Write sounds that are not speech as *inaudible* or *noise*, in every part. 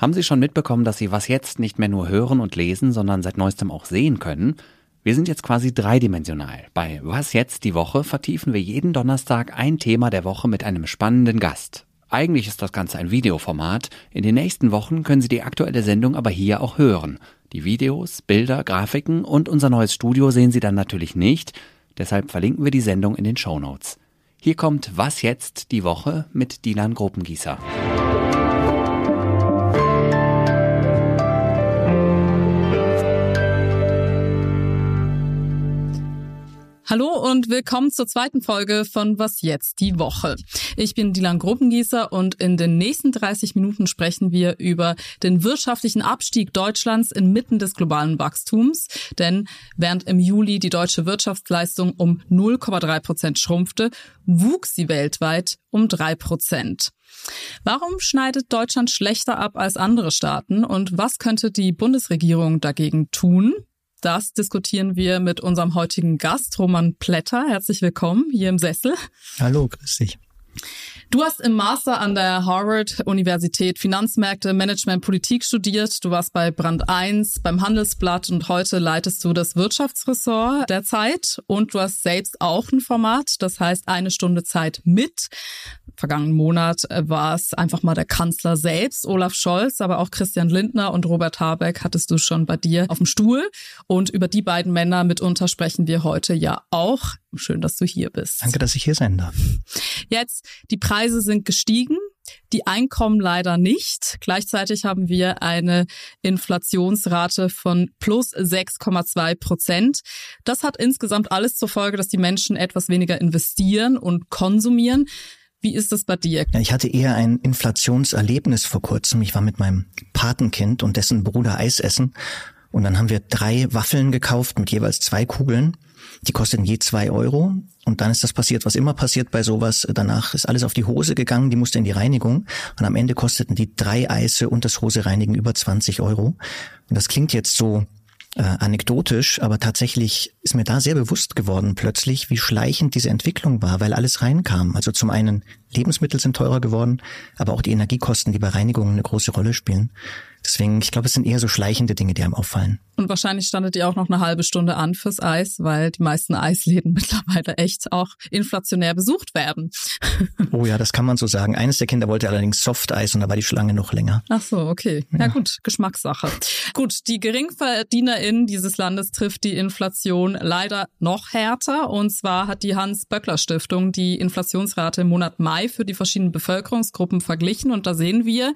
Haben Sie schon mitbekommen, dass Sie was jetzt nicht mehr nur hören und lesen, sondern seit neuestem auch sehen können? Wir sind jetzt quasi dreidimensional. Bei Was jetzt die Woche vertiefen wir jeden Donnerstag ein Thema der Woche mit einem spannenden Gast. Eigentlich ist das Ganze ein Videoformat. In den nächsten Wochen können Sie die aktuelle Sendung aber hier auch hören. Die Videos, Bilder, Grafiken und unser neues Studio sehen Sie dann natürlich nicht. Deshalb verlinken wir die Sendung in den Show Notes. Hier kommt Was jetzt die Woche mit Dilan Gruppengießer. Hallo und willkommen zur zweiten Folge von Was jetzt die Woche. Ich bin Dilan Gruppengießer und in den nächsten 30 Minuten sprechen wir über den wirtschaftlichen Abstieg Deutschlands inmitten des globalen Wachstums. Denn während im Juli die deutsche Wirtschaftsleistung um 0,3 Prozent schrumpfte, wuchs sie weltweit um 3 Prozent. Warum schneidet Deutschland schlechter ab als andere Staaten und was könnte die Bundesregierung dagegen tun? Das diskutieren wir mit unserem heutigen Gast, Roman Plätter. Herzlich willkommen hier im Sessel. Hallo, grüß dich. Du hast im Master an der Harvard-Universität Finanzmärkte, Management, Politik studiert. Du warst bei Brand 1, beim Handelsblatt und heute leitest du das Wirtschaftsressort der Zeit und du hast selbst auch ein Format, das heißt eine Stunde Zeit mit. Vergangenen Monat war es einfach mal der Kanzler selbst, Olaf Scholz, aber auch Christian Lindner und Robert Habeck hattest du schon bei dir auf dem Stuhl. Und über die beiden Männer mitunter sprechen wir heute ja auch. Schön, dass du hier bist. Danke, dass ich hier sein darf. Jetzt, die Preise sind gestiegen. Die Einkommen leider nicht. Gleichzeitig haben wir eine Inflationsrate von plus 6,2 Prozent. Das hat insgesamt alles zur Folge, dass die Menschen etwas weniger investieren und konsumieren. Wie ist das bei dir? Ja, ich hatte eher ein Inflationserlebnis vor kurzem. Ich war mit meinem Patenkind und dessen Bruder Eis essen. Und dann haben wir drei Waffeln gekauft mit jeweils zwei Kugeln. Die kosteten je zwei Euro. Und dann ist das passiert, was immer passiert bei sowas. Danach ist alles auf die Hose gegangen, die musste in die Reinigung. Und am Ende kosteten die drei Eise und das Hose reinigen über 20 Euro. Und das klingt jetzt so äh, anekdotisch, aber tatsächlich ist mir da sehr bewusst geworden plötzlich, wie schleichend diese Entwicklung war, weil alles reinkam. Also zum einen Lebensmittel sind teurer geworden, aber auch die Energiekosten, die bei Reinigungen eine große Rolle spielen. Deswegen, ich glaube, es sind eher so schleichende Dinge, die einem auffallen. Und wahrscheinlich standet ihr auch noch eine halbe Stunde an fürs Eis, weil die meisten Eisläden *laughs* mittlerweile echt auch inflationär besucht werden. *laughs* Oh ja, das kann man so sagen. Eines der Kinder wollte allerdings Softeis und da war die Schlange noch länger. Ach so, okay. Ja, ja gut, Geschmackssache. Gut, die GeringverdienerInnen dieses Landes trifft die Inflation leider noch härter. Und zwar hat die Hans-Böckler-Stiftung die Inflationsrate im Monat Mai für die verschiedenen Bevölkerungsgruppen verglichen. Und da sehen wir,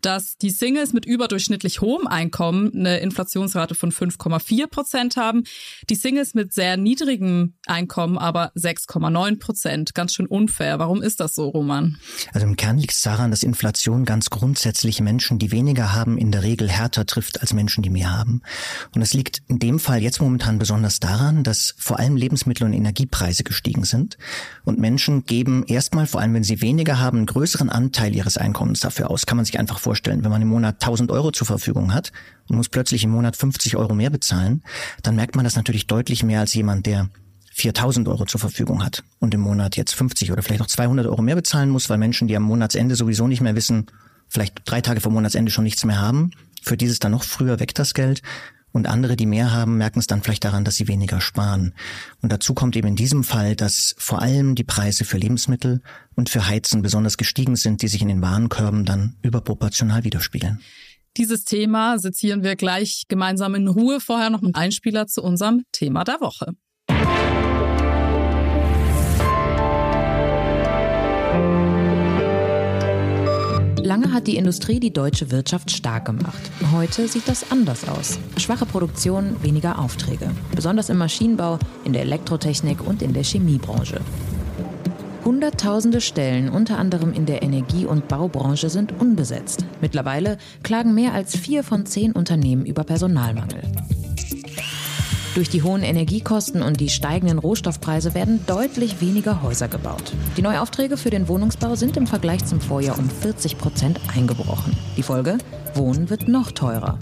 dass die Singles mit überdurchschnittlich hohem Einkommen eine Inflationsrate von 5,4 Prozent haben. Die Singles mit sehr niedrigem Einkommen aber 6,9 Prozent. Ganz schön unfair. Warum ist das so, Roman? Also im Kern liegt es daran, dass Inflation ganz grundsätzlich Menschen, die weniger haben, in der Regel härter trifft als Menschen, die mehr haben. Und es liegt in dem Fall jetzt momentan besonders daran, dass vor allem Lebensmittel und Energiepreise gestiegen sind. Und Menschen geben erstmal, vor allem wenn sie weniger haben, einen größeren Anteil ihres Einkommens dafür aus. Kann man sich einfach vorstellen. Wenn man im Monat 1000 Euro zur Verfügung hat und muss plötzlich im Monat 50 Euro mehr bezahlen, dann merkt man das natürlich deutlich mehr als jemand, der 4000 Euro zur Verfügung hat und im Monat jetzt 50 oder vielleicht auch 200 Euro mehr bezahlen muss, weil Menschen, die am Monatsende sowieso nicht mehr wissen, vielleicht drei Tage vor Monatsende schon nichts mehr haben, für dieses dann noch früher weg das Geld. Und andere, die mehr haben, merken es dann vielleicht daran, dass sie weniger sparen. Und dazu kommt eben in diesem Fall, dass vor allem die Preise für Lebensmittel und für Heizen besonders gestiegen sind, die sich in den Warenkörben dann überproportional widerspiegeln. Dieses Thema sezieren wir gleich gemeinsam in Ruhe. Vorher noch ein Einspieler zu unserem Thema der Woche. Lange hat die Industrie die deutsche Wirtschaft stark gemacht. Heute sieht das anders aus. Schwache Produktion, weniger Aufträge. Besonders im Maschinenbau, in der Elektrotechnik und in der Chemiebranche. Hunderttausende Stellen, unter anderem in der Energie- und Baubranche, sind unbesetzt. Mittlerweile klagen mehr als vier von zehn Unternehmen über Personalmangel. Durch die hohen Energiekosten und die steigenden Rohstoffpreise werden deutlich weniger Häuser gebaut. Die Neuaufträge für den Wohnungsbau sind im Vergleich zum Vorjahr um 40 Prozent eingebrochen. Die Folge? Wohnen wird noch teurer.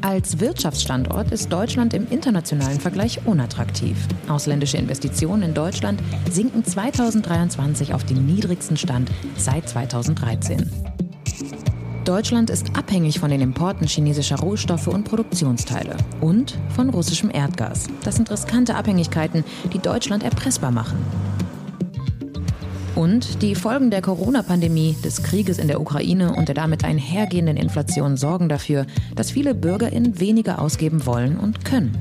Als Wirtschaftsstandort ist Deutschland im internationalen Vergleich unattraktiv. Ausländische Investitionen in Deutschland sinken 2023 auf den niedrigsten Stand seit 2013. Deutschland ist abhängig von den Importen chinesischer Rohstoffe und Produktionsteile und von russischem Erdgas. Das sind riskante Abhängigkeiten, die Deutschland erpressbar machen. Und die Folgen der Corona-Pandemie, des Krieges in der Ukraine und der damit einhergehenden Inflation sorgen dafür, dass viele BürgerInnen weniger ausgeben wollen und können.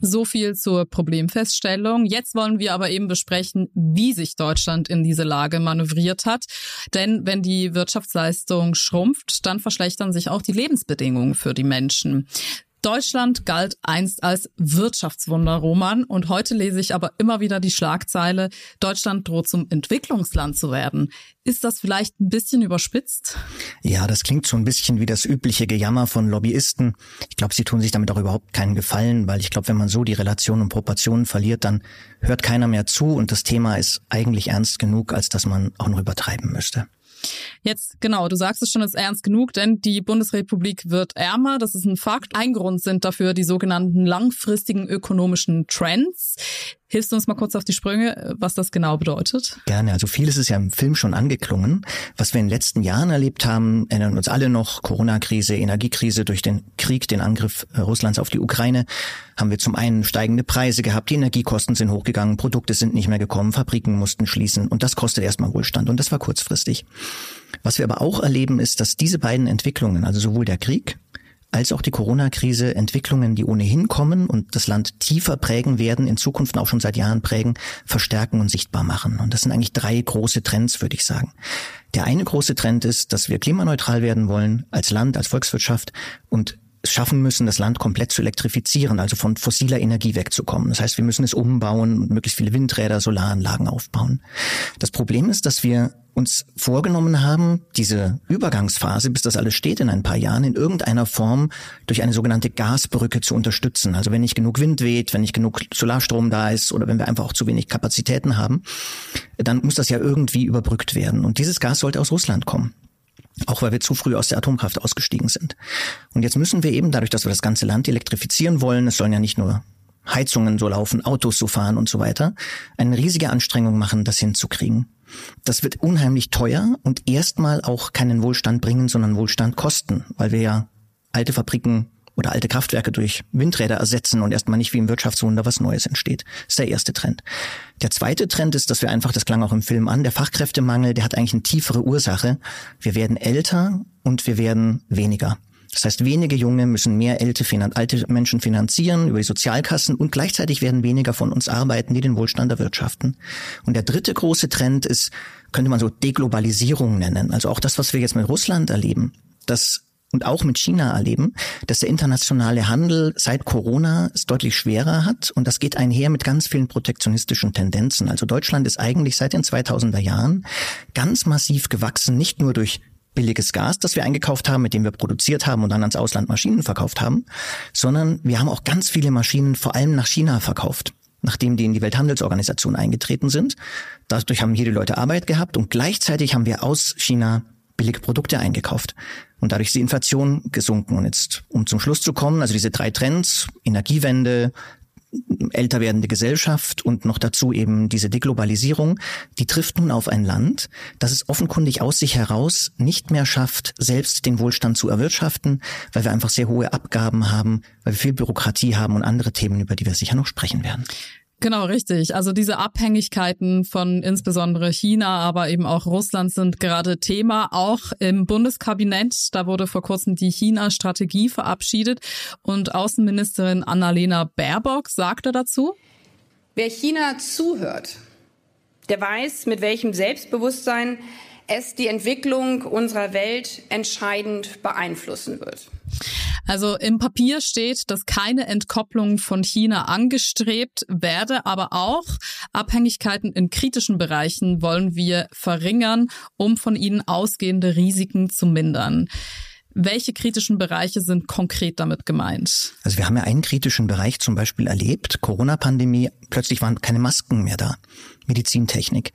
So viel zur Problemfeststellung. Jetzt wollen wir aber eben besprechen, wie sich Deutschland in diese Lage manövriert hat. Denn wenn die Wirtschaftsleistung schrumpft, dann verschlechtern sich auch die Lebensbedingungen für die Menschen. Deutschland galt einst als Wirtschaftswunder, Roman, und heute lese ich aber immer wieder die Schlagzeile, Deutschland droht zum Entwicklungsland zu werden. Ist das vielleicht ein bisschen überspitzt? Ja, das klingt so ein bisschen wie das übliche Gejammer von Lobbyisten. Ich glaube, sie tun sich damit auch überhaupt keinen Gefallen, weil ich glaube, wenn man so die Relationen und Proportionen verliert, dann hört keiner mehr zu und das Thema ist eigentlich ernst genug, als dass man auch noch übertreiben müsste. Jetzt, genau, du sagst es schon, ist ernst genug, denn die Bundesrepublik wird ärmer. Das ist ein Fakt. Ein Grund sind dafür die sogenannten langfristigen ökonomischen Trends. Hilfst du uns mal kurz auf die Sprünge, was das genau bedeutet? Gerne. Also vieles ist ja im Film schon angeklungen. Was wir in den letzten Jahren erlebt haben, erinnern uns alle noch, Corona-Krise, Energiekrise durch den Krieg, den Angriff äh, Russlands auf die Ukraine, haben wir zum einen steigende Preise gehabt, die Energiekosten sind hochgegangen, Produkte sind nicht mehr gekommen, Fabriken mussten schließen und das kostet erstmal Wohlstand und das war kurzfristig. Was wir aber auch erleben, ist, dass diese beiden Entwicklungen, also sowohl der Krieg als auch die Corona-Krise Entwicklungen, die ohnehin kommen und das Land tiefer prägen werden, in Zukunft auch schon seit Jahren prägen, verstärken und sichtbar machen. Und das sind eigentlich drei große Trends, würde ich sagen. Der eine große Trend ist, dass wir klimaneutral werden wollen als Land, als Volkswirtschaft und schaffen müssen, das Land komplett zu elektrifizieren, also von fossiler Energie wegzukommen. Das heißt, wir müssen es umbauen und möglichst viele Windräder, Solaranlagen aufbauen. Das Problem ist, dass wir uns vorgenommen haben, diese Übergangsphase, bis das alles steht in ein paar Jahren, in irgendeiner Form durch eine sogenannte Gasbrücke zu unterstützen. Also wenn nicht genug Wind weht, wenn nicht genug Solarstrom da ist oder wenn wir einfach auch zu wenig Kapazitäten haben, dann muss das ja irgendwie überbrückt werden. Und dieses Gas sollte aus Russland kommen. Auch weil wir zu früh aus der Atomkraft ausgestiegen sind. Und jetzt müssen wir eben, dadurch, dass wir das ganze Land elektrifizieren wollen, es sollen ja nicht nur Heizungen so laufen, Autos so fahren und so weiter, eine riesige Anstrengung machen, das hinzukriegen. Das wird unheimlich teuer und erstmal auch keinen Wohlstand bringen, sondern Wohlstand kosten, weil wir ja alte Fabriken oder alte Kraftwerke durch Windräder ersetzen und erstmal nicht wie im Wirtschaftswunder was Neues entsteht. Das ist der erste Trend. Der zweite Trend ist, dass wir einfach, das klang auch im Film an, der Fachkräftemangel, der hat eigentlich eine tiefere Ursache. Wir werden älter und wir werden weniger. Das heißt, wenige Junge müssen mehr alte, alte Menschen finanzieren über die Sozialkassen und gleichzeitig werden weniger von uns arbeiten, die den Wohlstand erwirtschaften. Und der dritte große Trend ist, könnte man so Deglobalisierung nennen. Also auch das, was wir jetzt mit Russland erleben, das und auch mit China erleben, dass der internationale Handel seit Corona es deutlich schwerer hat und das geht einher mit ganz vielen protektionistischen Tendenzen. Also Deutschland ist eigentlich seit den 2000er Jahren ganz massiv gewachsen, nicht nur durch billiges Gas, das wir eingekauft haben, mit dem wir produziert haben und dann ans Ausland Maschinen verkauft haben, sondern wir haben auch ganz viele Maschinen vor allem nach China verkauft nachdem die in die Welthandelsorganisation eingetreten sind. Dadurch haben jede Leute Arbeit gehabt und gleichzeitig haben wir aus China billige Produkte eingekauft. Und dadurch ist die Inflation gesunken. Und jetzt, um zum Schluss zu kommen, also diese drei Trends, Energiewende, älter werdende Gesellschaft und noch dazu eben diese Deglobalisierung, die trifft nun auf ein Land, das es offenkundig aus sich heraus nicht mehr schafft, selbst den Wohlstand zu erwirtschaften, weil wir einfach sehr hohe Abgaben haben, weil wir viel Bürokratie haben und andere Themen, über die wir sicher noch sprechen werden. Genau, richtig. Also diese Abhängigkeiten von insbesondere China, aber eben auch Russland sind gerade Thema, auch im Bundeskabinett. Da wurde vor kurzem die China-Strategie verabschiedet und Außenministerin Annalena Baerbock sagte dazu. Wer China zuhört, der weiß, mit welchem Selbstbewusstsein es die Entwicklung unserer Welt entscheidend beeinflussen wird. Also im Papier steht, dass keine Entkopplung von China angestrebt werde, aber auch Abhängigkeiten in kritischen Bereichen wollen wir verringern, um von ihnen ausgehende Risiken zu mindern. Welche kritischen Bereiche sind konkret damit gemeint? Also wir haben ja einen kritischen Bereich zum Beispiel erlebt, Corona-Pandemie, plötzlich waren keine Masken mehr da. Medizintechnik.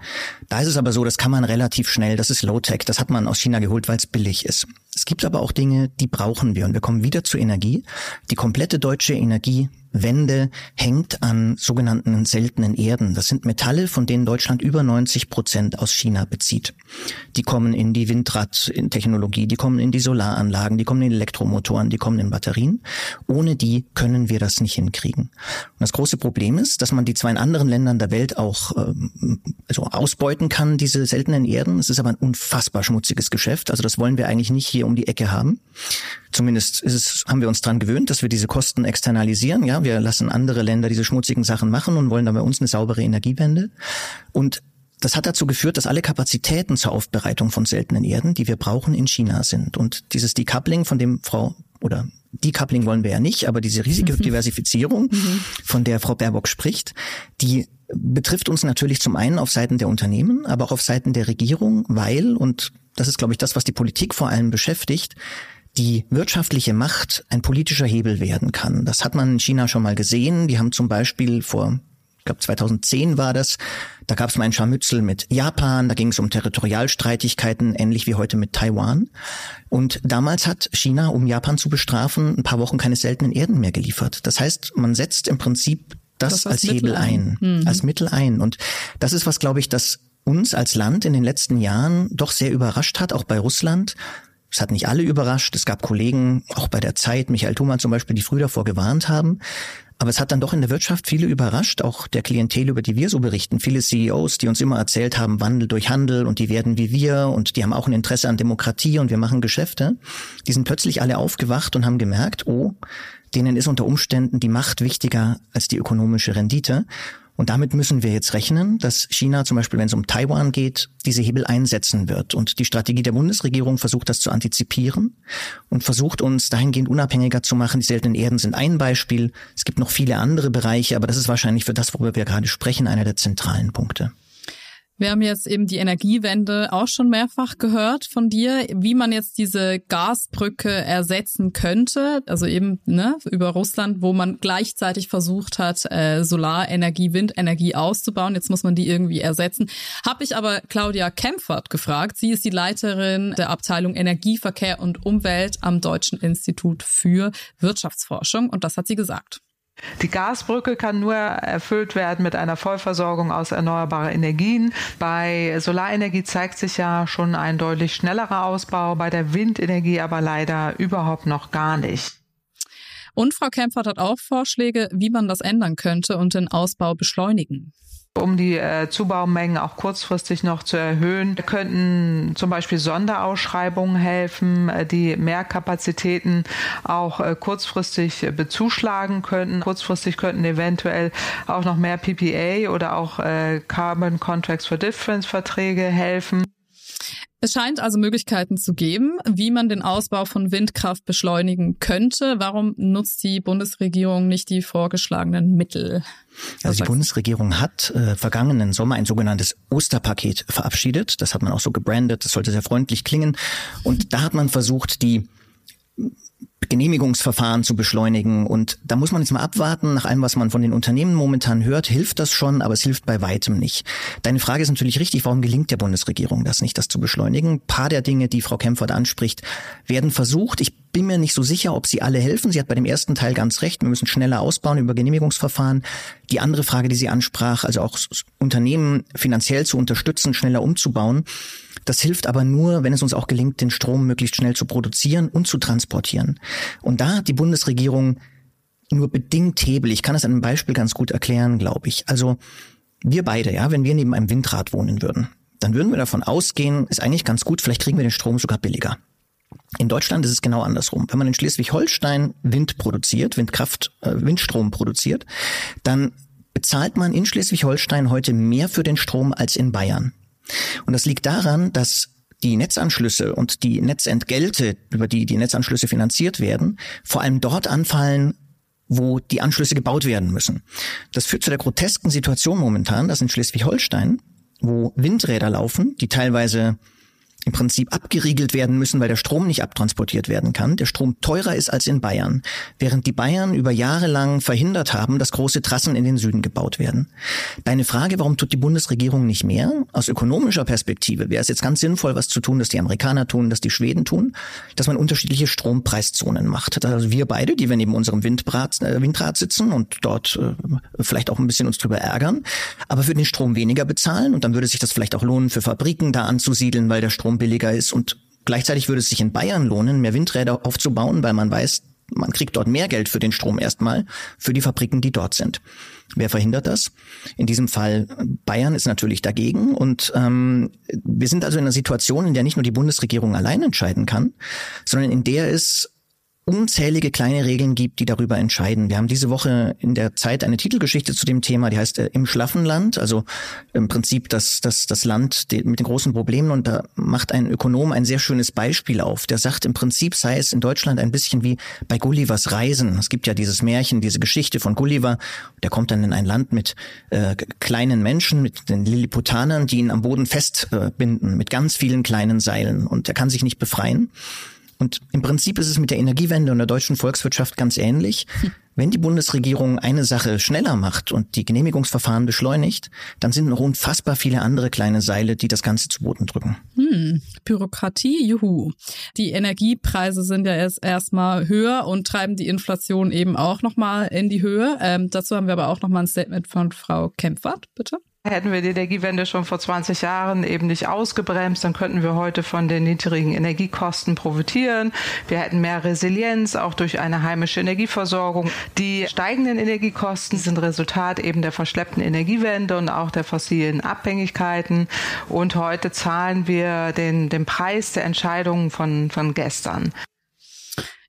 Da ist es aber so, das kann man relativ schnell, das ist Low-Tech, das hat man aus China geholt, weil es billig ist. Es gibt aber auch Dinge, die brauchen wir und wir kommen wieder zur Energie. Die komplette deutsche Energie Wende hängt an sogenannten seltenen Erden. Das sind Metalle, von denen Deutschland über 90 Prozent aus China bezieht. Die kommen in die Windradtechnologie, die kommen in die Solaranlagen, die kommen in Elektromotoren, die kommen in Batterien. Ohne die können wir das nicht hinkriegen. Und das große Problem ist, dass man die zwar in anderen Ländern der Welt auch äh, also ausbeuten kann, diese seltenen Erden. Es ist aber ein unfassbar schmutziges Geschäft. Also das wollen wir eigentlich nicht hier um die Ecke haben. Zumindest ist es, haben wir uns dran gewöhnt, dass wir diese Kosten externalisieren. Ja, wir lassen andere Länder diese schmutzigen Sachen machen und wollen dann bei uns eine saubere Energiewende. Und das hat dazu geführt, dass alle Kapazitäten zur Aufbereitung von seltenen Erden, die wir brauchen, in China sind. Und dieses Decoupling, von dem Frau oder Decoupling wollen wir ja nicht, aber diese riesige mhm. Diversifizierung, mhm. von der Frau Baerbock spricht, die betrifft uns natürlich zum einen auf Seiten der Unternehmen, aber auch auf Seiten der Regierung, weil, und das ist, glaube ich, das, was die Politik vor allem beschäftigt, die wirtschaftliche Macht ein politischer Hebel werden kann. Das hat man in China schon mal gesehen. Die haben zum Beispiel vor ich glaube 2010 war das, da gab es mal ein Scharmützel mit Japan, da ging es um Territorialstreitigkeiten, ähnlich wie heute mit Taiwan. Und damals hat China, um Japan zu bestrafen, ein paar Wochen keine seltenen Erden mehr geliefert. Das heißt, man setzt im Prinzip das, das als, als Hebel ein, ein. Mhm. als Mittel ein. Und das ist was, glaube ich, das uns als Land in den letzten Jahren doch sehr überrascht hat, auch bei Russland. Es hat nicht alle überrascht. Es gab Kollegen, auch bei der Zeit, Michael Thumann zum Beispiel, die früh davor gewarnt haben. Aber es hat dann doch in der Wirtschaft viele überrascht, auch der Klientel, über die wir so berichten. Viele CEOs, die uns immer erzählt haben, Wandel durch Handel und die werden wie wir und die haben auch ein Interesse an Demokratie und wir machen Geschäfte. Die sind plötzlich alle aufgewacht und haben gemerkt, oh, denen ist unter Umständen die Macht wichtiger als die ökonomische Rendite. Und damit müssen wir jetzt rechnen, dass China zum Beispiel, wenn es um Taiwan geht, diese Hebel einsetzen wird. Und die Strategie der Bundesregierung versucht das zu antizipieren und versucht uns dahingehend unabhängiger zu machen. Die seltenen Erden sind ein Beispiel. Es gibt noch viele andere Bereiche, aber das ist wahrscheinlich für das, worüber wir gerade sprechen, einer der zentralen Punkte. Wir haben jetzt eben die Energiewende auch schon mehrfach gehört von dir, wie man jetzt diese Gasbrücke ersetzen könnte, also eben ne, über Russland, wo man gleichzeitig versucht hat, äh, Solarenergie, Windenergie auszubauen. Jetzt muss man die irgendwie ersetzen. Habe ich aber Claudia Kempfert gefragt. Sie ist die Leiterin der Abteilung Energieverkehr und Umwelt am Deutschen Institut für Wirtschaftsforschung und das hat sie gesagt. Die Gasbrücke kann nur erfüllt werden mit einer Vollversorgung aus erneuerbaren Energien. Bei Solarenergie zeigt sich ja schon ein deutlich schnellerer Ausbau, bei der Windenergie aber leider überhaupt noch gar nicht. Und Frau Kempfert hat auch Vorschläge, wie man das ändern könnte und den Ausbau beschleunigen um die äh, Zubaumengen auch kurzfristig noch zu erhöhen. Könnten zum Beispiel Sonderausschreibungen helfen, äh, die mehr Kapazitäten auch äh, kurzfristig äh, bezuschlagen könnten. Kurzfristig könnten eventuell auch noch mehr PPA oder auch äh, Carbon Contracts for Difference Verträge helfen. Es scheint also Möglichkeiten zu geben, wie man den Ausbau von Windkraft beschleunigen könnte. Warum nutzt die Bundesregierung nicht die vorgeschlagenen Mittel? Also die Bundesregierung hat äh, vergangenen Sommer ein sogenanntes Osterpaket verabschiedet. Das hat man auch so gebrandet. Das sollte sehr freundlich klingen. Und da hat man versucht, die Genehmigungsverfahren zu beschleunigen. Und da muss man jetzt mal abwarten. Nach allem, was man von den Unternehmen momentan hört, hilft das schon, aber es hilft bei weitem nicht. Deine Frage ist natürlich richtig. Warum gelingt der Bundesregierung das nicht, das zu beschleunigen? Ein paar der Dinge, die Frau Kempfert anspricht, werden versucht. Ich bin mir nicht so sicher, ob sie alle helfen. Sie hat bei dem ersten Teil ganz recht. Wir müssen schneller ausbauen über Genehmigungsverfahren. Die andere Frage, die sie ansprach, also auch Unternehmen finanziell zu unterstützen, schneller umzubauen, das hilft aber nur, wenn es uns auch gelingt, den Strom möglichst schnell zu produzieren und zu transportieren. Und da hat die Bundesregierung nur bedingt Hebel. Ich kann es an einem Beispiel ganz gut erklären, glaube ich. Also wir beide, ja, wenn wir neben einem Windrad wohnen würden, dann würden wir davon ausgehen, ist eigentlich ganz gut, vielleicht kriegen wir den Strom sogar billiger. In Deutschland ist es genau andersrum. Wenn man in Schleswig-Holstein Wind produziert, Windkraft, äh, Windstrom produziert, dann bezahlt man in Schleswig-Holstein heute mehr für den Strom als in Bayern. Und das liegt daran, dass die Netzanschlüsse und die Netzentgelte, über die die Netzanschlüsse finanziert werden, vor allem dort anfallen, wo die Anschlüsse gebaut werden müssen. Das führt zu der grotesken Situation momentan, dass in Schleswig-Holstein, wo Windräder laufen, die teilweise im Prinzip abgeriegelt werden müssen, weil der Strom nicht abtransportiert werden kann, der Strom teurer ist als in Bayern, während die Bayern über Jahre lang verhindert haben, dass große Trassen in den Süden gebaut werden. Deine Frage, warum tut die Bundesregierung nicht mehr? Aus ökonomischer Perspektive wäre es jetzt ganz sinnvoll, was zu tun, dass die Amerikaner tun, dass die Schweden tun, dass man unterschiedliche Strompreiszonen macht. Also wir beide, die wir neben unserem Windrad, äh, Windrad sitzen und dort äh, vielleicht auch ein bisschen uns drüber ärgern, aber für den Strom weniger bezahlen und dann würde sich das vielleicht auch lohnen, für Fabriken da anzusiedeln, weil der Strom billiger ist und gleichzeitig würde es sich in Bayern lohnen, mehr Windräder aufzubauen, weil man weiß, man kriegt dort mehr Geld für den Strom erstmal, für die Fabriken, die dort sind. Wer verhindert das? In diesem Fall Bayern ist natürlich dagegen. Und ähm, wir sind also in einer Situation, in der nicht nur die Bundesregierung allein entscheiden kann, sondern in der es unzählige kleine Regeln gibt, die darüber entscheiden. Wir haben diese Woche in der Zeit eine Titelgeschichte zu dem Thema, die heißt äh, Im Schlaffenland, also im Prinzip das, das, das Land mit den großen Problemen. Und da macht ein Ökonom ein sehr schönes Beispiel auf. Der sagt, im Prinzip sei es in Deutschland ein bisschen wie bei Gullivers Reisen. Es gibt ja dieses Märchen, diese Geschichte von Gulliver. Der kommt dann in ein Land mit äh, kleinen Menschen, mit den Lilliputanern, die ihn am Boden festbinden, äh, mit ganz vielen kleinen Seilen. Und er kann sich nicht befreien. Und im Prinzip ist es mit der Energiewende und der deutschen Volkswirtschaft ganz ähnlich. Wenn die Bundesregierung eine Sache schneller macht und die Genehmigungsverfahren beschleunigt, dann sind noch unfassbar viele andere kleine Seile, die das Ganze zu Boden drücken. Hm, Bürokratie, juhu. Die Energiepreise sind ja erst erstmal höher und treiben die Inflation eben auch nochmal in die Höhe. Ähm, dazu haben wir aber auch nochmal ein Statement von Frau Kempfert, bitte. Hätten wir die Energiewende schon vor 20 Jahren eben nicht ausgebremst, dann könnten wir heute von den niedrigen Energiekosten profitieren. Wir hätten mehr Resilienz, auch durch eine heimische Energieversorgung. Die steigenden Energiekosten sind Resultat eben der verschleppten Energiewende und auch der fossilen Abhängigkeiten. Und heute zahlen wir den, den Preis der Entscheidungen von, von gestern.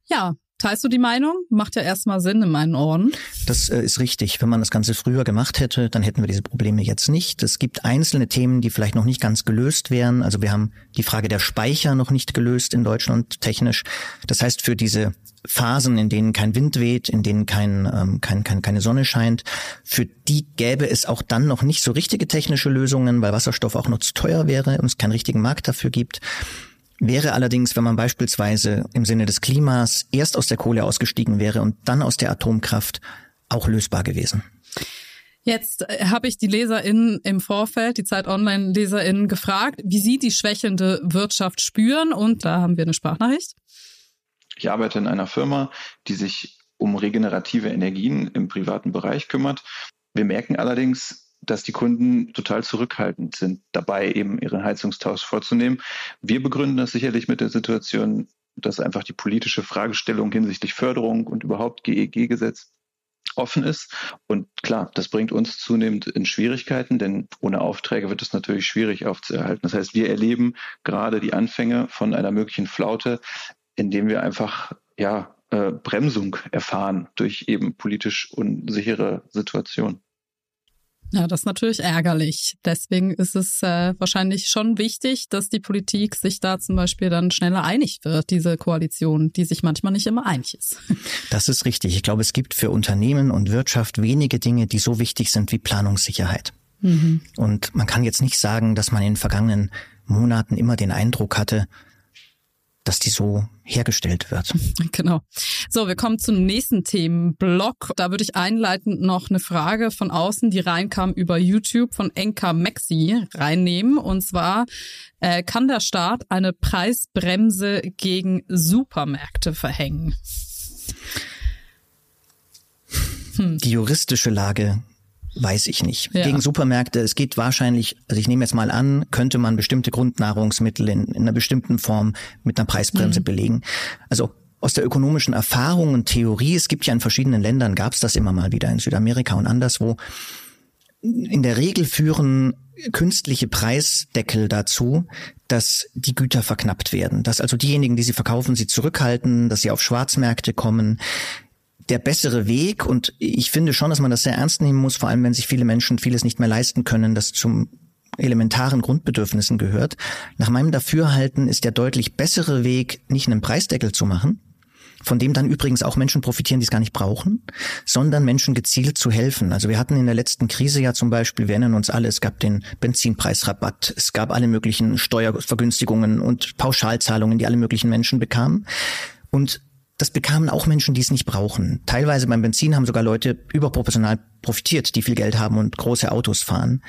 Ja, Teilst du die Meinung? Macht ja erstmal Sinn in meinen Ohren. Das äh, ist richtig. Wenn man das Ganze früher gemacht hätte, dann hätten wir diese Probleme jetzt nicht. Es gibt einzelne Themen, die vielleicht noch nicht ganz gelöst wären. Also wir haben die Frage der Speicher noch nicht gelöst in Deutschland technisch. Das heißt, für diese Phasen, in denen kein Wind weht, in denen kein, ähm, kein, kein, keine Sonne scheint, für die gäbe es auch dann noch nicht so richtige technische Lösungen, weil Wasserstoff auch noch zu teuer wäre und es keinen richtigen Markt dafür gibt. Wäre allerdings, wenn man beispielsweise im Sinne des Klimas erst aus der Kohle ausgestiegen wäre und dann aus der Atomkraft, auch lösbar gewesen. Jetzt äh, habe ich die LeserInnen im Vorfeld, die Zeit Online-LeserInnen gefragt, wie sie die schwächelnde Wirtschaft spüren und da haben wir eine Sprachnachricht. Ich arbeite in einer Firma, die sich um regenerative Energien im privaten Bereich kümmert. Wir merken allerdings, dass die Kunden total zurückhaltend sind, dabei eben ihren Heizungstausch vorzunehmen. Wir begründen das sicherlich mit der Situation, dass einfach die politische Fragestellung hinsichtlich Förderung und überhaupt GEG-Gesetz offen ist. Und klar, das bringt uns zunehmend in Schwierigkeiten, denn ohne Aufträge wird es natürlich schwierig aufzuerhalten. Das heißt, wir erleben gerade die Anfänge von einer möglichen Flaute, indem wir einfach ja äh, Bremsung erfahren durch eben politisch unsichere Situationen. Ja, das ist natürlich ärgerlich. Deswegen ist es äh, wahrscheinlich schon wichtig, dass die Politik sich da zum Beispiel dann schneller einig wird, diese Koalition, die sich manchmal nicht immer einig ist. *laughs* Das ist richtig. Ich glaube, es gibt für Unternehmen und Wirtschaft wenige Dinge, die so wichtig sind wie Planungssicherheit. Mhm. Und man kann jetzt nicht sagen, dass man in den vergangenen Monaten immer den Eindruck hatte, dass die so hergestellt wird. *laughs* Genau. So, wir kommen zum nächsten Themenblock. Da würde ich einleitend noch eine Frage von außen, die reinkam über YouTube von Enka Maxi reinnehmen. Und zwar, äh, kann der Staat eine Preisbremse gegen Supermärkte verhängen? Hm. Die juristische Lage Weiß ich nicht. Ja. Gegen Supermärkte, es geht wahrscheinlich, also ich nehme jetzt mal an, könnte man bestimmte Grundnahrungsmittel in, in einer bestimmten Form mit einer Preisbremse mhm. belegen. Also aus der ökonomischen Erfahrung und Theorie, es gibt ja in verschiedenen Ländern, gab es das immer mal wieder in Südamerika und anderswo. In der Regel führen künstliche Preisdeckel dazu, dass die Güter verknappt werden, dass also diejenigen, die sie verkaufen, sie zurückhalten, dass sie auf Schwarzmärkte kommen, der bessere Weg. Und ich finde schon, dass man das sehr ernst nehmen muss, vor allem wenn sich viele Menschen vieles nicht mehr leisten können, das zum elementaren Grundbedürfnissen gehört. Nach meinem Dafürhalten ist der deutlich bessere Weg, nicht einen Preisdeckel zu machen, von dem dann übrigens auch Menschen profitieren, die es gar nicht brauchen, sondern Menschen gezielt zu helfen. Also wir hatten in der letzten Krise ja zum Beispiel, wir erinnern uns alle, es gab den Benzinpreisrabatt, es gab alle möglichen Steuervergünstigungen und Pauschalzahlungen, die alle möglichen Menschen bekamen. Und das bekamen auch Menschen, die es nicht brauchen. Teilweise beim Benzin haben sogar Leute überproportional profitiert, die viel Geld haben und große Autos fahren.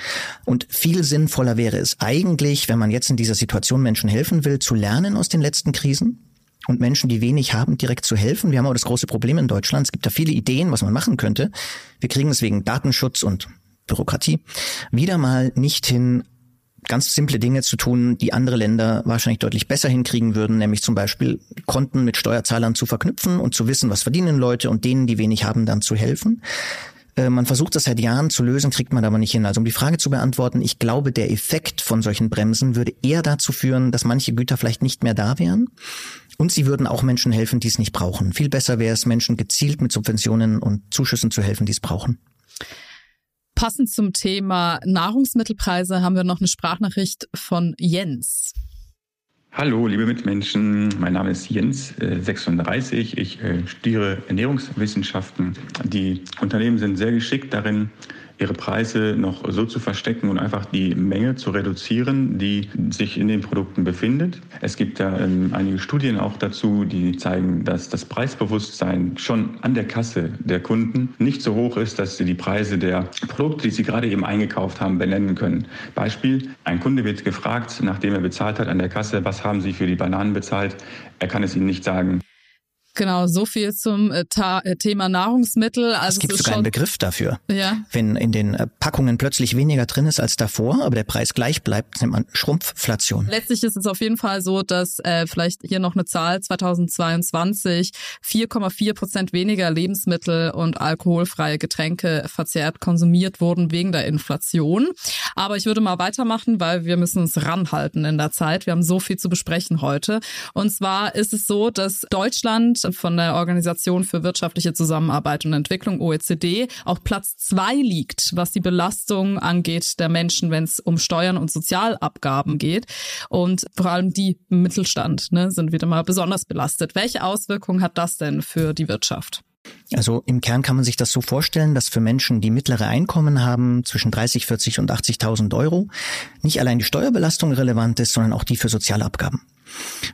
Und viel sinnvoller wäre es eigentlich, wenn man jetzt in dieser Situation Menschen helfen will, zu lernen aus den letzten Krisen und Menschen, die wenig haben, direkt zu helfen. Wir haben aber das große Problem in Deutschland. Es gibt da viele Ideen, was man machen könnte. Wir kriegen es wegen Datenschutz und Bürokratie wieder mal nicht hin, ganz simple Dinge zu tun, die andere Länder wahrscheinlich deutlich besser hinkriegen würden, nämlich zum Beispiel Konten mit Steuerzahlern zu verknüpfen und zu wissen, was verdienen Leute und denen, die wenig haben, dann zu helfen. Äh, man versucht das seit Jahren zu lösen, kriegt man aber nicht hin. Also um die Frage zu beantworten, ich glaube, der Effekt von solchen Bremsen würde eher dazu führen, dass manche Güter vielleicht nicht mehr da wären. Und sie würden auch Menschen helfen, die es nicht brauchen. Viel besser wäre es, Menschen gezielt mit Subventionen und Zuschüssen zu helfen, die es brauchen. Passend zum Thema Nahrungsmittelpreise haben wir noch eine Sprachnachricht von Jens. Hallo, liebe Mitmenschen. Mein Name ist Jens, 36. Äh, ich äh, studiere Ernährungswissenschaften. Die Unternehmen sind sehr geschickt darin, ihre Preise noch so zu verstecken und einfach die Menge zu reduzieren, die sich in den Produkten befindet. Es gibt da ähm, einige Studien auch dazu, die zeigen, dass das Preisbewusstsein schon an der Kasse der Kunden nicht so hoch ist, dass sie die Preise der Produkte, die sie gerade eben eingekauft haben, benennen können. Beispiel, ein Kunde wird gefragt, nachdem er bezahlt hat an der Kasse, was haben Sie für die Bananen bezahlt? Er kann es Ihnen nicht sagen. Genau, so viel zum äh, äh Thema Nahrungsmittel. Also es gibt es sogar einen Begriff dafür. Ja. Wenn in den äh, Packungen plötzlich weniger drin ist als davor, aber der Preis gleich bleibt, nennt man Schrumpfflation. Letztlich ist es auf jeden Fall so, dass äh, vielleicht hier noch eine Zahl 2022 4,4 Prozent weniger Lebensmittel und alkoholfreie Getränke verzehrt konsumiert wurden wegen der Inflation. Aber ich würde mal weitermachen, weil wir müssen uns ranhalten in der Zeit. Wir haben so viel zu besprechen heute. Und zwar ist es so, dass Deutschland von der Organisation für wirtschaftliche Zusammenarbeit und Entwicklung OECD auf Platz zwei liegt, was die Belastung angeht der Menschen, wenn es um Steuern und Sozialabgaben geht. Und vor allem die im Mittelstand ne, sind wieder mal besonders belastet. Welche Auswirkungen hat das denn für die Wirtschaft? Also im Kern kann man sich das so vorstellen, dass für Menschen, die mittlere Einkommen haben, zwischen 30, 40 und 80.000 Euro, nicht allein die Steuerbelastung relevant ist, sondern auch die für Sozialabgaben.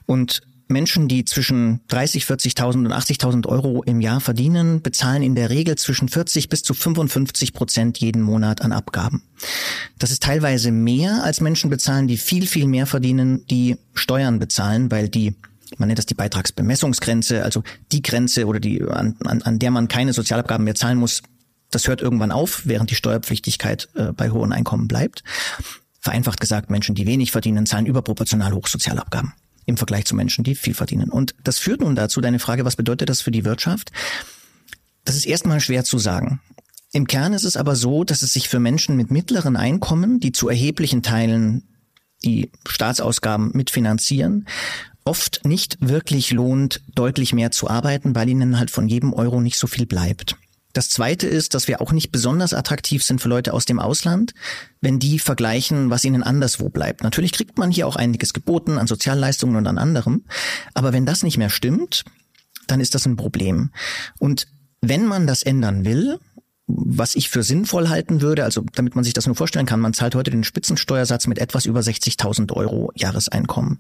Und Menschen, die zwischen 30, 40.000 und 80.000 Euro im Jahr verdienen, bezahlen in der Regel zwischen 40 bis zu 55 Prozent jeden Monat an Abgaben. Das ist teilweise mehr als Menschen bezahlen, die viel, viel mehr verdienen, die Steuern bezahlen, weil die man nennt das die Beitragsbemessungsgrenze, also die Grenze oder die, an, an, an der man keine Sozialabgaben mehr zahlen muss, das hört irgendwann auf, während die Steuerpflichtigkeit äh, bei hohen Einkommen bleibt. Vereinfacht gesagt, Menschen, die wenig verdienen, zahlen überproportional hoch Sozialabgaben im Vergleich zu Menschen, die viel verdienen. Und das führt nun dazu, deine Frage, was bedeutet das für die Wirtschaft? Das ist erstmal schwer zu sagen. Im Kern ist es aber so, dass es sich für Menschen mit mittleren Einkommen, die zu erheblichen Teilen die Staatsausgaben mitfinanzieren, oft nicht wirklich lohnt, deutlich mehr zu arbeiten, weil ihnen halt von jedem Euro nicht so viel bleibt. Das zweite ist, dass wir auch nicht besonders attraktiv sind für Leute aus dem Ausland, wenn die vergleichen, was ihnen anderswo bleibt. Natürlich kriegt man hier auch einiges geboten an Sozialleistungen und an anderem. Aber wenn das nicht mehr stimmt, dann ist das ein Problem. Und wenn man das ändern will, was ich für sinnvoll halten würde, also damit man sich das nur vorstellen kann, man zahlt heute den Spitzensteuersatz mit etwas über 60.000 Euro Jahreseinkommen.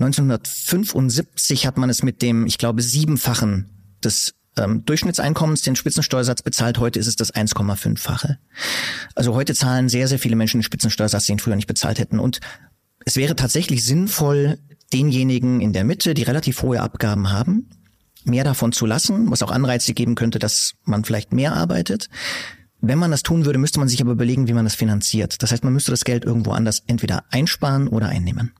1975 hat man es mit dem, ich glaube, siebenfachen des ähm, Durchschnittseinkommens den Spitzensteuersatz bezahlt. Heute ist es das 1,5-fache. Also heute zahlen sehr, sehr viele Menschen den Spitzensteuersatz, den früher nicht bezahlt hätten. Und es wäre tatsächlich sinnvoll, denjenigen in der Mitte, die relativ hohe Abgaben haben, mehr davon zu lassen, was auch Anreize geben könnte, dass man vielleicht mehr arbeitet. Wenn man das tun würde, müsste man sich aber überlegen, wie man das finanziert. Das heißt, man müsste das Geld irgendwo anders entweder einsparen oder einnehmen.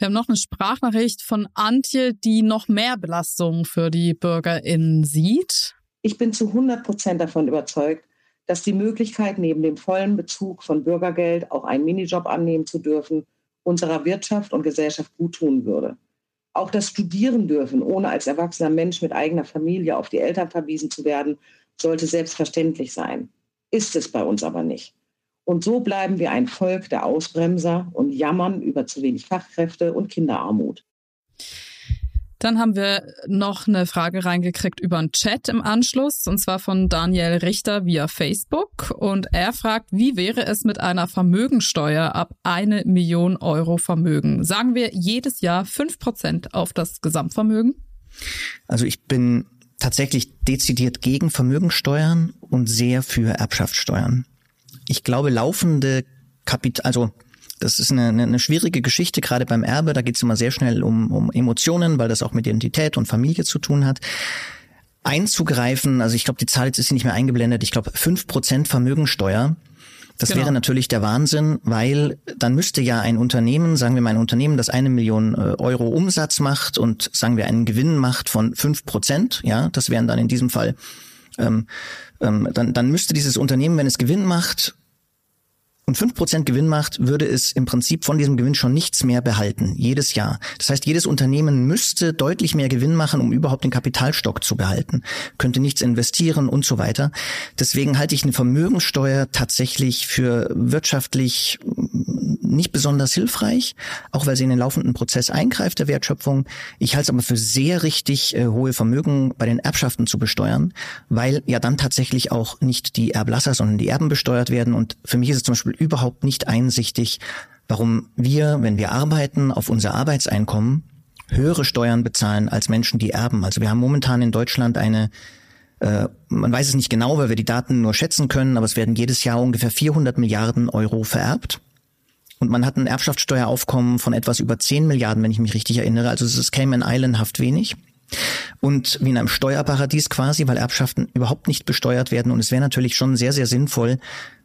Wir haben noch eine Sprachnachricht von Antje, die noch mehr Belastungen für die BürgerInnen sieht. Ich bin zu 100 Prozent davon überzeugt, dass die Möglichkeit, neben dem vollen Bezug von Bürgergeld auch einen Minijob annehmen zu dürfen, unserer Wirtschaft und Gesellschaft gut tun würde. Auch das Studieren dürfen, ohne als erwachsener Mensch mit eigener Familie auf die Eltern verwiesen zu werden, sollte selbstverständlich sein. Ist es bei uns aber nicht. Und so bleiben wir ein Volk der Ausbremser und jammern über zu wenig Fachkräfte und Kinderarmut. Dann haben wir noch eine Frage reingekriegt über einen Chat im Anschluss, und zwar von Daniel Richter via Facebook. Und er fragt, wie wäre es mit einer Vermögensteuer ab eine Million Euro Vermögen? Sagen wir jedes Jahr fünf Prozent auf das Gesamtvermögen? Also ich bin tatsächlich dezidiert gegen Vermögensteuern und sehr für Erbschaftssteuern. Ich glaube, laufende Kapital, also das ist eine, eine, schwierige Geschichte, gerade beim Erbe. Da geht es immer sehr schnell um, um Emotionen, weil das auch mit Identität und Familie zu tun hat. Einzugreifen, also ich glaube, die Zahl jetzt ist hier nicht mehr eingeblendet, ich glaube fünf Prozent Vermögensteuer. Das genau. wäre natürlich der Wahnsinn, weil dann müsste ja ein Unternehmen, sagen wir mal ein Unternehmen, das eine Million äh, Euro Umsatz macht und sagen wir einen Gewinn macht von fünf Prozent, ja, das wären dann in diesem Fall ähm, ähm, dann, dann müsste dieses Unternehmen, wenn es Gewinn macht, und fünf Prozent Gewinn macht, würde es im Prinzip von diesem Gewinn schon nichts mehr behalten, jedes Jahr. Das heißt, jedes Unternehmen müsste deutlich mehr Gewinn machen, um überhaupt den Kapitalstock zu behalten, könnte nichts investieren und so weiter. Deswegen halte ich eine Vermögensteuer tatsächlich für wirtschaftlich nicht besonders hilfreich, auch weil sie in den laufenden Prozess eingreift der Wertschöpfung. Ich halte es aber für sehr richtig, äh, hohe Vermögen bei den Erbschaften zu besteuern, weil ja dann tatsächlich auch nicht die Erblasser, sondern die Erben besteuert werden. Und für mich ist es zum Beispiel überhaupt nicht einsichtig, warum wir, wenn wir arbeiten, auf unser Arbeitseinkommen höhere Steuern bezahlen als Menschen, die erben. Also wir haben momentan in Deutschland eine äh, man weiß es nicht genau, weil wir die Daten nur schätzen können, aber es werden jedes Jahr ungefähr 400 Milliarden Euro vererbt. Und man hat ein Erbschaftssteueraufkommen von etwas über 10 Milliarden, wenn ich mich richtig erinnere. Also es ist Cayman Islandhaft wenig. Und wie in einem Steuerparadies quasi, weil Erbschaften überhaupt nicht besteuert werden. Und es wäre natürlich schon sehr, sehr sinnvoll,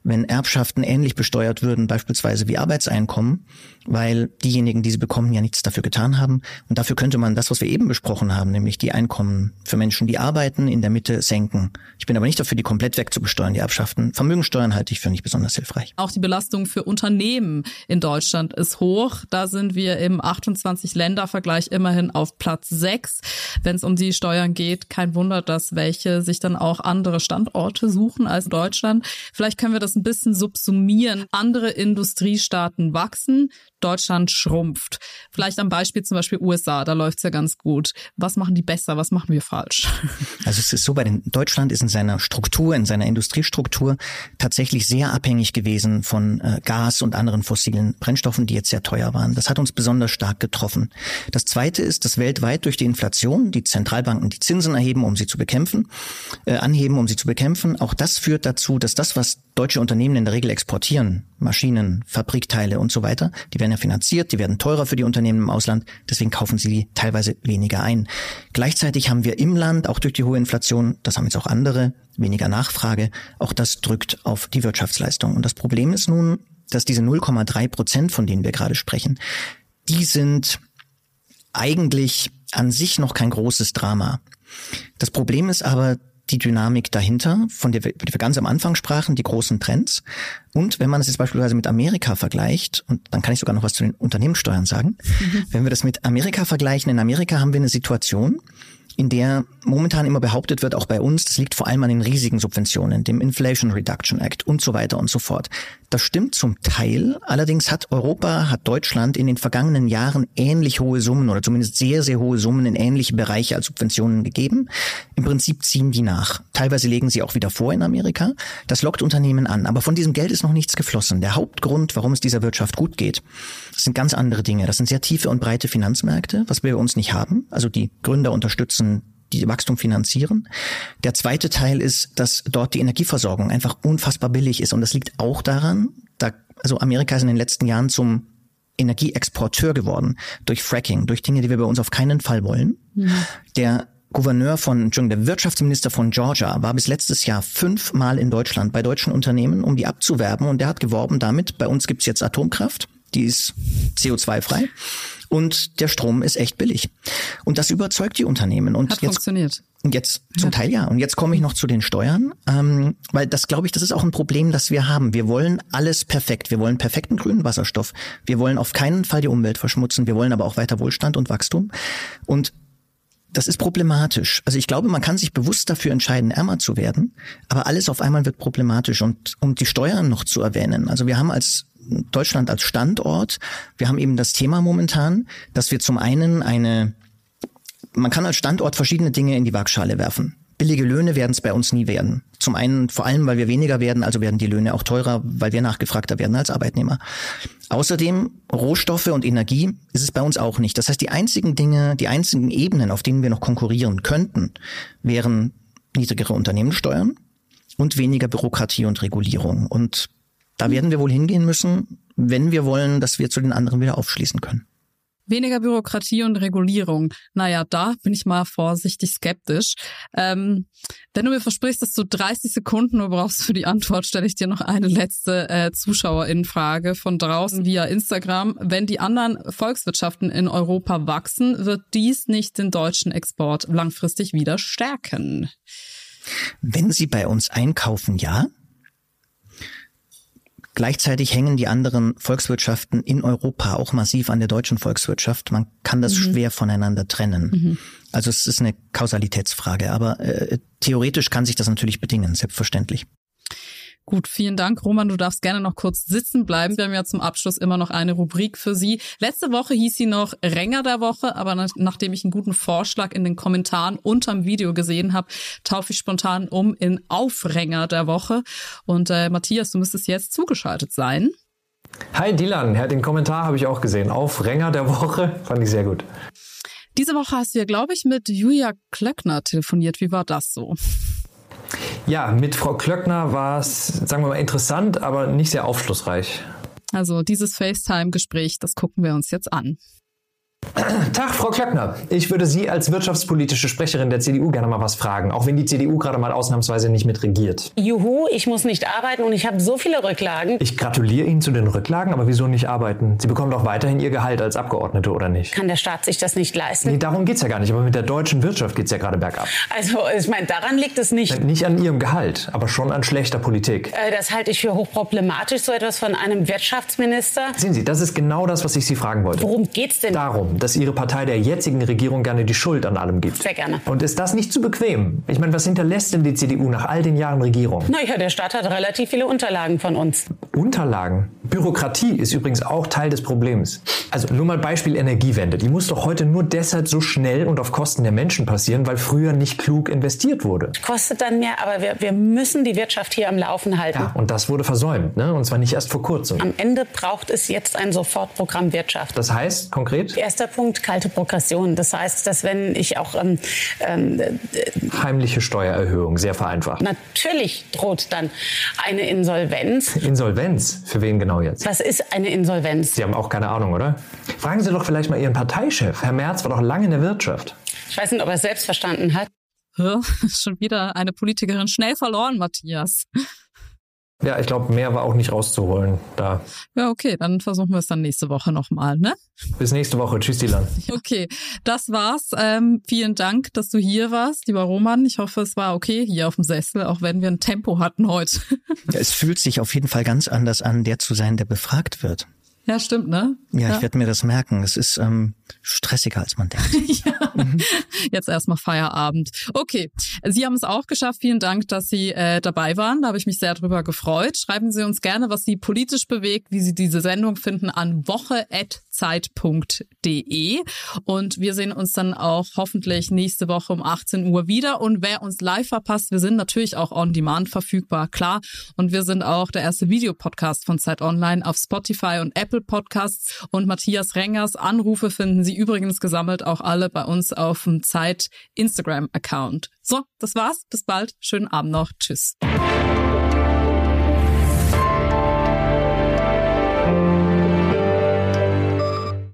wenn Erbschaften ähnlich besteuert würden, beispielsweise wie Arbeitseinkommen, weil diejenigen, die sie bekommen, ja nichts dafür getan haben. Und dafür könnte man das, was wir eben besprochen haben, nämlich die Einkommen für Menschen, die arbeiten, in der Mitte senken. Ich bin aber nicht dafür, die komplett wegzubesteuern, die Erbschaften. Vermögensteuern halte ich für nicht besonders hilfreich. Auch die Belastung für Unternehmen in Deutschland ist hoch. Da sind wir im 28-Länder-Vergleich immerhin auf Platz 6. Wenn es um die Steuern geht, kein Wunder, dass welche sich dann auch andere Standorte suchen als Deutschland. Vielleicht können wir das ein bisschen subsumieren. Andere Industriestaaten wachsen, Deutschland schrumpft. Vielleicht am Beispiel zum Beispiel USA, da läuft's ja ganz gut. Was machen die besser? Was machen wir falsch? *laughs* Also es ist so, bei den Deutschland ist in seiner Struktur, in seiner Industriestruktur tatsächlich sehr abhängig gewesen von äh, Gas und anderen fossilen Brennstoffen, die jetzt sehr teuer waren. Das hat uns besonders stark getroffen. Das zweite ist, dass weltweit durch die Inflation die Zentralbanken die Zinsen erheben, um sie zu bekämpfen, äh, anheben, um sie zu bekämpfen. Auch das führt dazu, dass das, was deutsche Unternehmen in der Regel exportieren, Maschinen, Fabrikteile und so weiter, die werden ja finanziert, die werden teurer für die Unternehmen im Ausland, deswegen kaufen sie teilweise weniger ein. Gleichzeitig haben wir im Land, auch durch die hohe Inflation, das haben jetzt auch andere, weniger Nachfrage, auch das drückt auf die Wirtschaftsleistung. Und das Problem ist nun, dass diese 0,3 Prozent, von denen wir gerade sprechen, die sind eigentlich an sich noch kein großes Drama. Das Problem ist aber, die Dynamik dahinter, von der wir, die wir ganz am Anfang sprachen, die großen Trends. Und wenn man es jetzt beispielsweise mit Amerika vergleicht, und dann kann ich sogar noch was zu den Unternehmenssteuern sagen, mhm. *laughs* wenn wir das mit Amerika vergleichen, in Amerika haben wir eine Situation, in der momentan immer behauptet wird, auch bei uns, das liegt vor allem an den riesigen Subventionen, dem Inflation Reduction Act und so weiter und so fort. Das stimmt zum Teil. Allerdings hat Europa, hat Deutschland in den vergangenen Jahren ähnlich hohe Summen oder zumindest sehr, sehr hohe Summen in ähnliche Bereiche als Subventionen gegeben. Im Prinzip ziehen die nach. Teilweise legen sie auch wieder vor in Amerika. Das lockt Unternehmen an. Aber von diesem Geld ist noch nichts geflossen. Der Hauptgrund, warum es dieser Wirtschaft gut geht, sind ganz andere Dinge. Das sind sehr tiefe und breite Finanzmärkte, was wir bei uns nicht haben. Also die Gründer unterstützen die Wachstum finanzieren. Der zweite Teil ist, dass dort die Energieversorgung einfach unfassbar billig ist. Und das liegt auch daran, da, also Amerika ist in den letzten Jahren zum Energieexporteur geworden durch Fracking, durch Dinge, die wir bei uns auf keinen Fall wollen. Mhm. Der Gouverneur von, Entschuldigung, der Wirtschaftsminister von Georgia war bis letztes Jahr fünfmal in Deutschland bei deutschen Unternehmen, um die abzuwerben. Und der hat geworben damit, bei uns gibt's jetzt Atomkraft, die ist CO2-frei und der Strom ist echt billig. Und das überzeugt die Unternehmen. Und Hat jetzt, funktioniert. Und jetzt zum Teil ja. Und jetzt komme ich noch zu den Steuern, ähm, weil das glaube ich, das ist auch ein Problem, das wir haben. Wir wollen alles perfekt. Wir wollen perfekten grünen Wasserstoff. Wir wollen auf keinen Fall die Umwelt verschmutzen. Wir wollen aber auch weiter Wohlstand und Wachstum. Und das ist problematisch. Also ich glaube, man kann sich bewusst dafür entscheiden, ärmer zu werden, aber alles auf einmal wird problematisch. Und um die Steuern noch zu erwähnen, also wir haben als Deutschland als Standort, wir haben eben das Thema momentan, dass wir zum einen eine man kann als Standort verschiedene Dinge in die Waagschale werfen. Billige Löhne werden es bei uns nie werden. Zum einen vor allem, weil wir weniger werden, also werden die Löhne auch teurer, weil wir nachgefragter werden als Arbeitnehmer. Außerdem Rohstoffe und Energie ist es bei uns auch nicht. Das heißt, die einzigen Dinge, die einzigen Ebenen, auf denen wir noch konkurrieren könnten, wären niedrigere Unternehmenssteuern und weniger Bürokratie und Regulierung. Und da werden wir wohl hingehen müssen, wenn wir wollen, dass wir zu den anderen wieder aufschließen können. Weniger Bürokratie und Regulierung. Naja, da bin ich mal vorsichtig skeptisch. Ähm, wenn du mir versprichst, dass du 30 Sekunden nur brauchst für die Antwort, stelle ich dir noch eine letzte äh, Zuschauerinnenfrage von draußen via Instagram. Wenn die anderen Volkswirtschaften in Europa wachsen, wird dies nicht den deutschen Export langfristig wieder stärken? Wenn sie bei uns einkaufen, ja. Gleichzeitig hängen die anderen Volkswirtschaften in Europa auch massiv an der deutschen Volkswirtschaft. Man kann das mhm. schwer voneinander trennen. Mhm. Also es ist eine Kausalitätsfrage, aber äh, theoretisch kann sich das natürlich bedingen, selbstverständlich. Gut, vielen Dank, Roman. Du darfst gerne noch kurz sitzen bleiben. Wir haben ja zum Abschluss immer noch eine Rubrik für Sie. Letzte Woche hieß sie noch Ränger der Woche, aber nach, nachdem ich einen guten Vorschlag in den Kommentaren unterm Video gesehen habe, taufe ich spontan um in Aufränger der Woche. Und äh, Matthias, du müsstest jetzt zugeschaltet sein. Hi Dylan, ja, den Kommentar habe ich auch gesehen. Aufränger der Woche, *laughs* fand ich sehr gut. Diese Woche hast du ja, glaube ich, mit Julia Klöckner telefoniert. Wie war das so? Ja, mit Frau Klöckner war es, sagen wir mal, interessant, aber nicht sehr aufschlussreich. Also dieses FaceTime-Gespräch, das gucken wir uns jetzt an. Tag, Frau Klöckner. Ich würde Sie als wirtschaftspolitische Sprecherin der CDU gerne mal was fragen, auch wenn die CDU gerade mal ausnahmsweise nicht mit regiert. Juhu, ich muss nicht arbeiten und ich habe so viele Rücklagen. Ich gratuliere Ihnen zu den Rücklagen, aber wieso nicht arbeiten? Sie bekommen doch weiterhin Ihr Gehalt als Abgeordnete, oder nicht? Kann der Staat sich das nicht leisten? Nee, darum geht's ja gar nicht, aber mit der deutschen Wirtschaft geht's ja gerade bergab. Also, ich meine, daran liegt es nicht. Nicht an Ihrem Gehalt, aber schon an schlechter Politik. Äh, das halte ich für hochproblematisch, so etwas von einem Wirtschaftsminister. Sehen Sie, das ist genau das, was ich Sie fragen wollte. Worum geht's denn? Darum, dass Ihre Partei der jetzigen Regierung gerne die Schuld an allem gibt. Sehr gerne. Und ist das nicht zu bequem? Ich meine, was hinterlässt denn die CDU nach all den Jahren Regierung? Naja, der Staat hat relativ viele Unterlagen von uns. Unterlagen? Bürokratie ist übrigens auch Teil des Problems. Also nur mal Beispiel Energiewende. Die muss doch heute nur deshalb so schnell und auf Kosten der Menschen passieren, weil früher nicht klug investiert wurde. Kostet dann mehr, aber wir, wir müssen die Wirtschaft hier am Laufen halten. Ja, und das wurde versäumt, ne? Und zwar nicht erst vor kurzem. Am Ende braucht es jetzt ein Sofortprogramm Wirtschaft. Das heißt konkret? Erster Punkt, kalte Progression. Das heißt, dass wenn ich auch ähm, ähm, heimliche Steuererhöhung, sehr vereinfacht. Natürlich droht dann eine Insolvenz. Insolvenz? Für wen genau jetzt? Was ist eine Insolvenz? Sie haben auch keine Ahnung, oder? Fragen Sie doch vielleicht mal Ihren Parteichef. Herr Merz war doch lange in der Wirtschaft. Ich weiß nicht, ob er es selbst verstanden hat. *laughs* Schon wieder eine Politikerin schnell verloren, Matthias. Ja, ich glaube, mehr war auch nicht rauszuholen da. Ja, okay, dann versuchen wir es dann nächste Woche nochmal, ne? Bis nächste Woche. Tschüss, Dylan. *laughs* Okay, das war's. Ähm, vielen Dank, dass du hier warst, lieber Roman. Ich hoffe, es war okay hier auf dem Sessel, auch wenn wir ein Tempo hatten heute. *laughs* Ja, es fühlt sich auf jeden Fall ganz anders an, der zu sein, der befragt wird. Ja, stimmt, ne? Ja, ja. ich werde mir das merken. Es ist ähm, stressiger, als man denkt. *laughs* ja. Mhm. Jetzt erstmal Feierabend. Okay, Sie haben es auch geschafft. Vielen Dank, dass Sie äh, dabei waren. Da habe ich mich sehr drüber gefreut. Schreiben Sie uns gerne, was Sie politisch bewegt, wie Sie diese Sendung finden, an woche.zeit.de. Und wir sehen uns dann auch hoffentlich nächste Woche um 18 Uhr wieder. Und wer uns live verpasst, wir sind natürlich auch on demand verfügbar, klar. Und wir sind auch der erste Videopodcast von Zeit Online auf Spotify und Apple Podcasts. Und Matthias Rengers Anrufe finden Sie übrigens gesammelt auch alle bei uns auf dem Zeit Instagram Account. So, das war's. Bis bald. Schönen Abend noch. Tschüss.